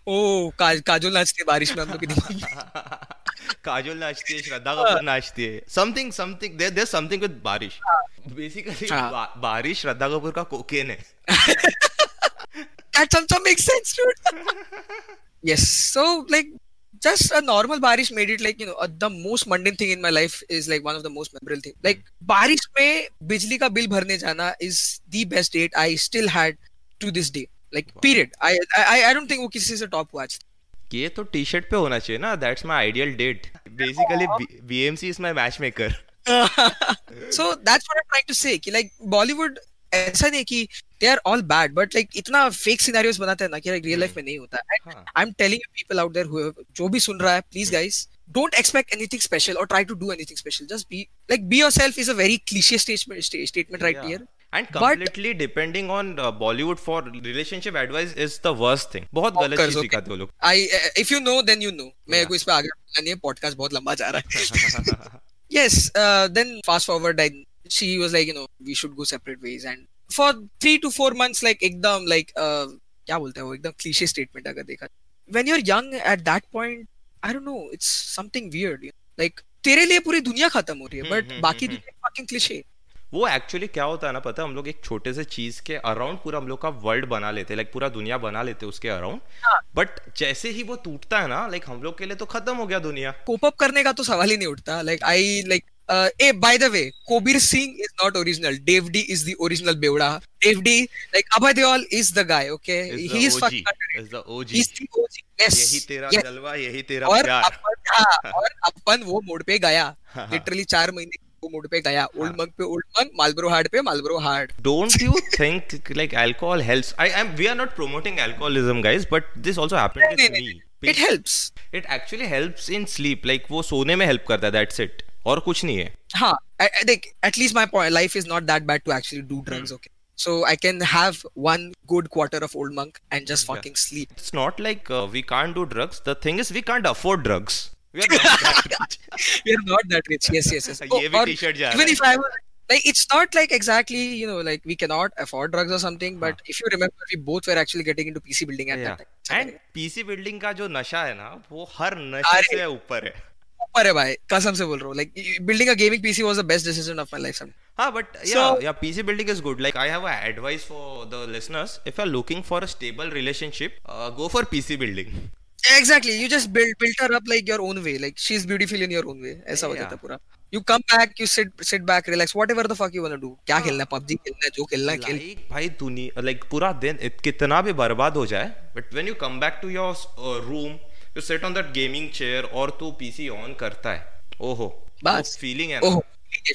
ओ का, काजोल नाचती है बारिश में हम लोग काजोल नाचती है श्रद्धा कपूर नाचती है something something there there something with बारिश बेसिकली हाँ. बारिश श्रद्धा कपूर का कोकेन है that somehow makes sense dude yes so like just a normal barish made it like you know uh, the most mundane thing in my life is like one of the most memorable thing like barish में बिजली का बिल भरने जाना is the best date I still had to this day like period I I don't think वो किसी से टॉप वॉच ये तो टी शर्ट पे होना चाहिए ना that's my ideal date basically B is my match so that's what I trying to say like Bollywood ऐसा नहीं कि they are all bad but like इतना फेक सिनेरियोस बनाते हैं ना कि रियल लाइफ में नहीं होता. I am telling you people out there who जो भी सुन रहा है please guys don't expect anything special और try to do anything special just be like be yourself is a very clicheous statement statement right here here and completely but, depending on uh, bollywood for relationship advice is the worst thing बहुत गलत चीज सिखाते हो लोग i uh, if you know then you know मैं को इस पे आगे नहीं पॉडकास्ट बहुत लंबा जा रहा है yes uh, then fast forward I, she was like you know we should go separate ways and for three two four months like एकदम लाइक क्या बोलते हैं वो एकदम क्लीशे स्टेटमेंट अगर देखा when you are young at that point I don't know it's something weird like तेरे लिए पूरी दुनिया खत्म हो रही है बट हम्म, हम्म, बाकी हम्म, दुनिया फकिंग क्लीशे वो एक्चुअली क्या होता है ना पता है हम लोग एक छोटे से चीज़ के अराउंड पूरा हम लोग का वर्ल्ड बना लेते हैं लाइक पूरा दुनिया बना लेते हैं उसके अराउंड बट हाँ. जैसे ही वो टूटता है ना लाइक हम लोग के लिए तो खत्म हो गया दुनिया कोप अप करने का तो सवाल ही नहीं उठता like I like Uh, hey, by the way, Kobir Singh is not original. Dave D is the original Beuda. Dave D, like Abhay Deol is the guy. Okay, is he is fucking is the OG. He's the OG. Yes. यही तेरा yes. जलवा यही तेरा और प्यार. अपन हाँ और अपन वो मोड पे गया. लिटरली चार महीने मूड पे गया। ओल्ड मंक हाँ। पे ओल्ड मंक मालब्रो हार्ड पे Marlboro hard don't you think like alcohol helps I am we are not promoting alcoholism guys but this also happened to me it helps it actually helps in sleep like वो सोने में हेल्प करता है दैट्स इट और कुछ नहीं है। हाँ देख at least my life is not that bad to actually do drugs okay So I can have one good quarter of old monk and just fucking yeah. sleep. It's not like uh, we can't do drugs. The thing is, we can't. We are not that rich. we are not that rich. Yes, yes, yes. oh, or even if I was like, it's not like exactly you know like we cannot afford drugs or something. But huh. if you remember, we both were actually getting into PC building at yeah. that time. And PC building का जो नशा है ना, वो हर नशे से ऊपर है. ऊपर है भाई कसम से बोल रहा हूँ like building a gaming PC was the best decision of my life हाँ but yeah yeah PC building is good like I have a advice for the listeners if you are looking for a stable relationship go for PC Building exactly you just build built her up like your own way like she's beautiful in your own way ऐसा हो जाता पूरा you come back you sit sit back relax whatever the fuck you want to do क्या खेलना है पबजी खेलना है जो खेलना है खेल भाई दुनिया लाइक पूरा दिन कितना भी बर्बाद हो जाए but when you come back to your room you sit on that gaming chair और तू पीसी ऑन करता है ओहो बस फीलिंग है ओहो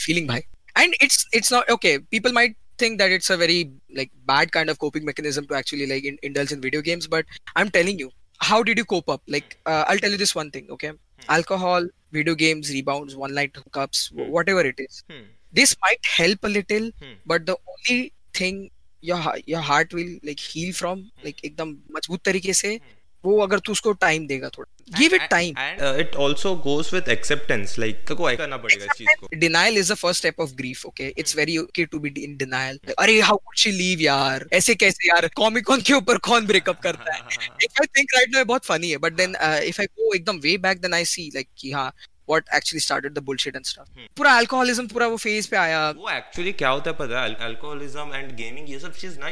फीलिंग भाई and it's it's not okay people might think that it's a very like bad kind of coping mechanism to actually like in, indulge in video games but i'm telling you how did you cope up like uh, i'll tell you this one thing okay hmm. alcohol video games rebounds one night hookups hmm. whatever it is hmm. this might help a little hmm. but the only thing your your heart will like heal from like एकदम मज़बूत तरीके से hmm. वो अगर तू उसको टाइम देगा थोड़ा। Give it time it also goes with acceptance like को करना पड़ेगा इस चीज़ को। Denial is the first step of grief okay it's very okay to be in denial अरे हाउ कुड शी लीव यार? ऐसे कैसे यार? कॉमिक कॉन के ऊपर कौन ब्रेकअप करता है? If I think right now बहुत फनी है but then if I go एकदम way back then I see like कि हाँ what actually started the bullshit and stuff hmm. पूरा alcoholism पूरा वो phase पे आया वो actually क्या होता है पता है alcoholism and gaming ये सब चीज़ ना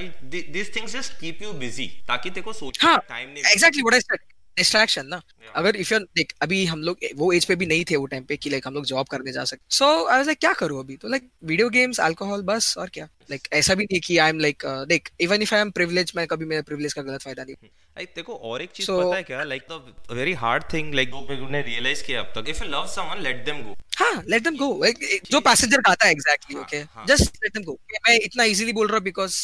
these things just keep you busy ताकि तेरे को सोचने हाँ, time नहीं exactly what I said distraction ना। Yeah. अगर इफ़ यू देख अभी हम लोग वो एज पे भी नहीं थे वो टाइम पे कि लाइक हम लोग जॉब करने जा सकते सो आई वाज लाइक क्या करूँ अभी? तो लाइक वीडियो गेम्स अल्कोहल बस और क्या? लाइक like, ऐसा भी नहीं कि आई एम लाइक देख even if I am privilege मैं कभी मेरे प्रिविलेज का गलत फ़ायदा नहीं लाइक hmm. देखो और एक चीज़ so, पता है क्या? Like the very hard thing like दो लोगों रियलाइज़ किया अब तक if you love someone let them go हाँ लेट देम गो जो पैसेंजर खाता है exactly okay just let them go मैं इतना इजीली बोल रहा हूँ बिकॉज़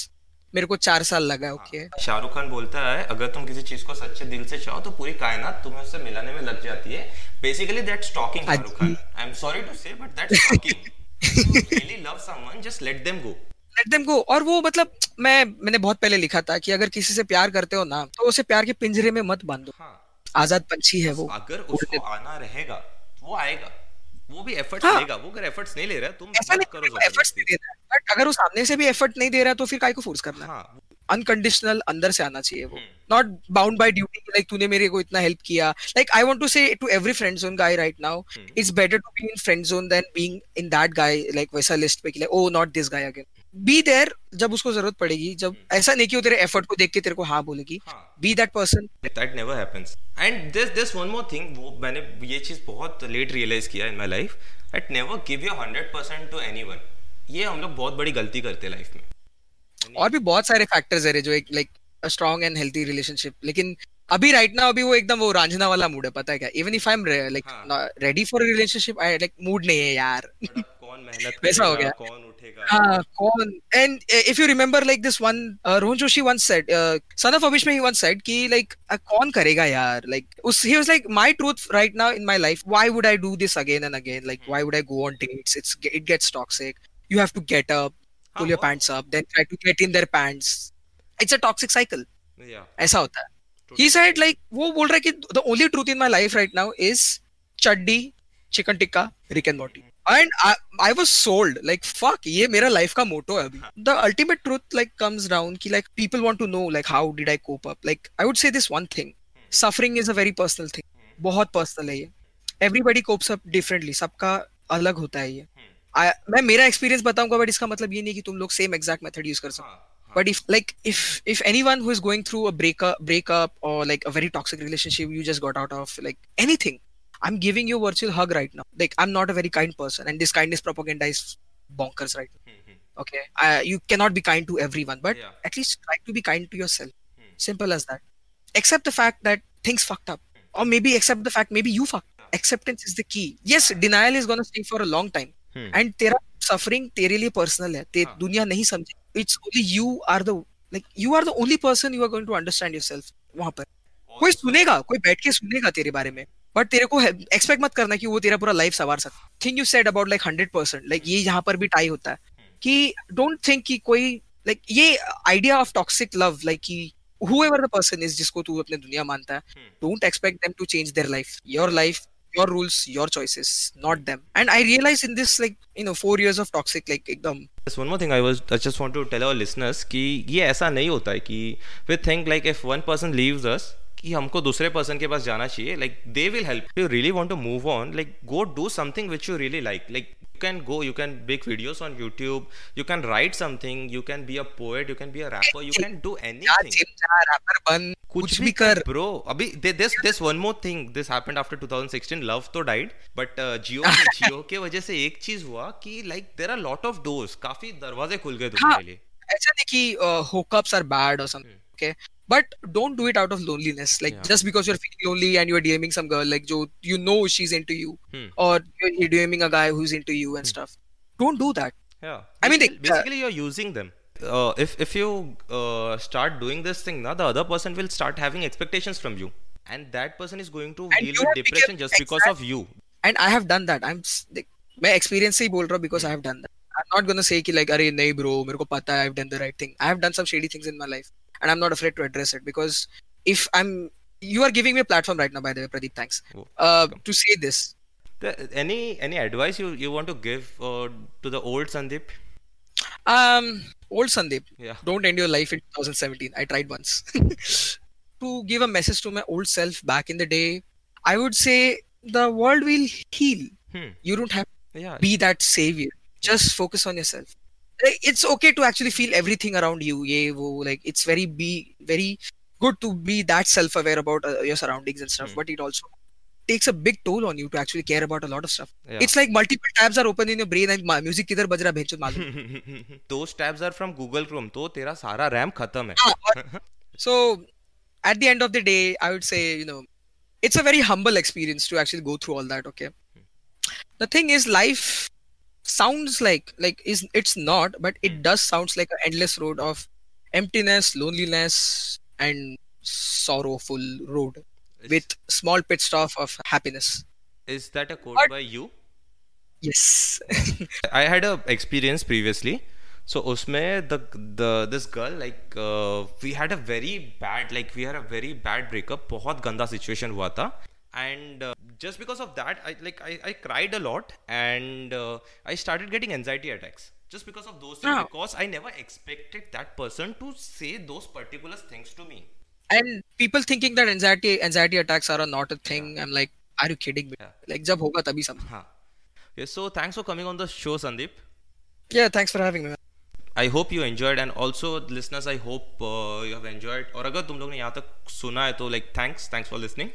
मेरे को चार साल लगा ओके हाँ। शाहरुख खान बोलता है अगर तुम किसी चीज़ को सच्चे दिल से चाहो तो पूरी कायनात तुम्हें उससे मिलाने में लग जाती है। Basically that's talking Shahrukh Khan. I am sorry to say but that's talking really love someone just let them go let them go और वो मतलब मैं मैंने बहुत पहले लिखा था कि अगर किसी से प्यार करते हो ना तो उसे प्यार के पिंजरे में मत बांधो। हाँ। आज़ाद पंछी है वो। अगर उसको आना रहेगा वो आएगा। वो भी एफर्ट्स हाँ. लेगा वो अगर एफर्ट्स नहीं ले रहा तुम ऐसा नहीं करो एफर्ट्स नहीं दे रहा बट अगर वो सामने से भी एफर्ट नहीं दे रहा तो फिर काय को फोर्स करना हाँ. अनकंडीशनल अंदर से आना चाहिए वो। Not bound by duty like तूने मेरे को इतना हेल्प किया। Like I want to say to every friend zone guy right now it's better to be in friend zone then being in that guy like वैसा लिस्ट पे कि ओ not this guy again be there जब उसको ज़रूरत पड़ेगी जब hmm. ऐसा नहीं कि वो तेरे एफर्ट को देख के तेरे को हाँ बोलेगी। Be that person that never happens and this this one more thing वो मैंने ये चीज़ बहुत लेट रियलाइज़ किया in my life at never give your 100% to anyone ये हम लोग बहुत बड़ी गलती करते हैं लाइफ में। और भी बहुत सारे फैक्टर्स है जो एक like strong and healthy relationship लेकिन अभी राइट ना अभी वो एकदम वो रांझना वाला मूड है पता है क्या? Even if I am like ready for relationship I like mood नहीं है यार। कौन मेहनत वैसा हो गया। कौन उठेगा? हाँ कौन? And if you remember like this one Rohan Joshi once said son of अभिष में ही वंस सेड कि लाइक कौन करेगा यार? लाइक उस ही was like my truth right now in my life why would I do this again and again like why would I go on dates it's it gets toxic you have to get up pull your pants up then try to get in their pants. It's a toxic cycle. Yeah. ऐसा होता है। He said like वो बोल रहा है कि only truth in my life right now is chaddi chicken tikka rick and morty. And I, I was sold like fuck ये मेरा life का motto है अभी the ultimate truth like comes down कि like people want to know like how did I cope up like I would say this one thing suffering is a very personal thing बहुत personal है ये everybody copes up differently सबका अलग होता है ये मैं मेरा एक्सपीरियंस बताऊँगा बट इसका मतलब ये नहीं कि तुम लोग सेम एग्जैक्ट मेथड यूज़ कर सको but if like if if anyone who is going through a breakup breakup or like a very toxic relationship you just got out of like anything i'm giving you a virtual hug right now like i'm not a very kind person and this kindness propaganda is bonkers right now mm-hmm. okay uh, you cannot be kind to everyone but yeah. at least try to be kind to yourself mm. simple as that accept the fact that things fucked up mm. or maybe accept the fact maybe you fucked yeah. acceptance is the key yes denial is going to stay for a long time and hmm. तेरा सफरिंग तेरे लिए पर्सनल है ते, हाँ. दुनिया नहीं समझे it's only you are the like you are the only person you are going to understand yourself वहां पर कोई सुनेगा कोई बैठ के सुनेगा तेरे बारे में बट तेरे को एक्सपेक्ट मत करना कि वो तेरा पूरा लाइफ सवार सकता think you said about like hundred percent like ये यहाँ पर भी टाई होता है हम्म। कि डोंट थिंक कि कोई लाइक like ये idea of toxic love like कि whoever the person is जिसको तू अपने दुनिया मानता है Hmm. don't expect them to change their life your life your rules your choices not them and I realize in this like you know four years of toxic like एकदम Just one more thing I was I just want to tell our listeners कि ये ऐसा नहीं होता है कि we think like if one person leaves us कि हमको दूसरे पर्सन के पास जाना चाहिए like they will help you really want to move on like go do something which you really like like you can go you can make videos on YouTube you can write something you can be a poet you can be a you can do any कुछ भी, कर। ब्रो अभी this this one more thing this happened after 2016 love तो डाइड बट जियो जियो के वजह से एक चीज़ हुआ कि like there are lot of doors काफ़ी दरवाजे खुल गए तुम्हारे लिए। ऐसा नहीं कि होकअप्स आर बैड और something okay but don't do it out of loneliness like Hmm. Yeah. just because you're feeling lonely and you're DMing some girl like jo you know she's into you Hmm. or you're DMing a guy who's into you and stuff don't do that Yeah. I mean, Basically- they- basically you're using them. Uh, if if you uh, start doing this thing now, the other person will start having expectations from you, and that person is going to And deal you with have depression become just because of you. and I have done that I'm s- like मैं experience से ही बोल रहा हूँ because I have done that I'm not gonna say कि like अरे नहीं bro मेरे को पता है I've done the right thing I have done some shady things in my life and I'm not afraid to address it because if I'm you are giving me a platform right now by the way Pradeep thanks uh, to say this The, any any advice you you want to give uh, to the old Sandeep? Um, old Sandeep, Yeah. don't end your life in 2017. I tried once. to give a message to my old self back in the day, I would say the world will heal. Hmm. You don't have Yeah. to be that savior. Just focus on yourself it's okay to actually feel everything around you. Yeah wo, like it's very be very good to be that self-aware about uh, your surroundings and stuff mm. but it also takes a big toll on you to actually care about a lot of stuff. Yeah. it's like multiple tabs are open in your brain and music kidhar baj raha malum those tabs are from google chrome to tera sara ram khatam hai. Ah, so at the end of the day i would say you know it's a very humble experience to actually go through all that okay? Hmm. The thing is life sounds like like is it's not but it does sounds like an endless road of emptiness loneliness and sorrowful road Is- with small pit stop of happiness Is that a quote But- by you? yes I had a experience previously. So उसमें the the this girl like uh, we had a very bad like we had a very bad breakup बहुत गंदा situation हुआ था and uh, just because of that I like I, I cried a lot and uh, I started getting anxiety attacks just because of those things Oh. because I never expected that person to say those particular things to me. and people thinking that anxiety anxiety attacks are not a thing i'm like are you kidding me Yeah. like जब होगा तभी समझ हाँ. Okay, so thanks for coming on the show Sandeep. yeah thanks for having me man. I hope you enjoyed and also listeners I hope uh, you have enjoyed और अगर तुम लोग ने यहाँ तक सुना है तो like thanks thanks for listening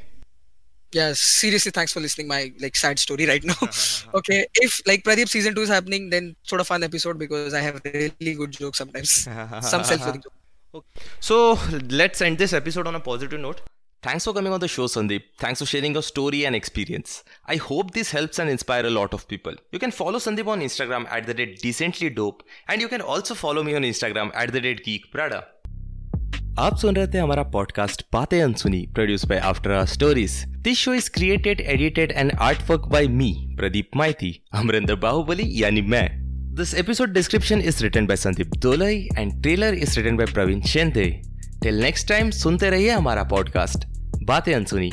yeah, seriously, thanks for listening my like sad story right now. okay, if like Pradeep season two is happening, then sort of fun episode because I have really good jokes sometimes. Some self-loathing jokes. So let's end this episode on a positive note. Thanks for coming on the show, Sandeep. Thanks for sharing your story and experience. I hope this helps and inspire a lot of people. You can follow Sandeep on Instagram at the date decently dope, and you can also follow me on Instagram at the date geek prada. आप सुन रहे थे हमारा podcast Baatein Ansuni produce by After Stories this show is created edited and art work by me Pradeep Maity Amarinder Baahubali यानी मैं this episode description is written by Sandeep Dolai and trailer is written by Praveen Shende till next time सुनते रहिए हमारा पॉडकास्ट बातें अनसुनी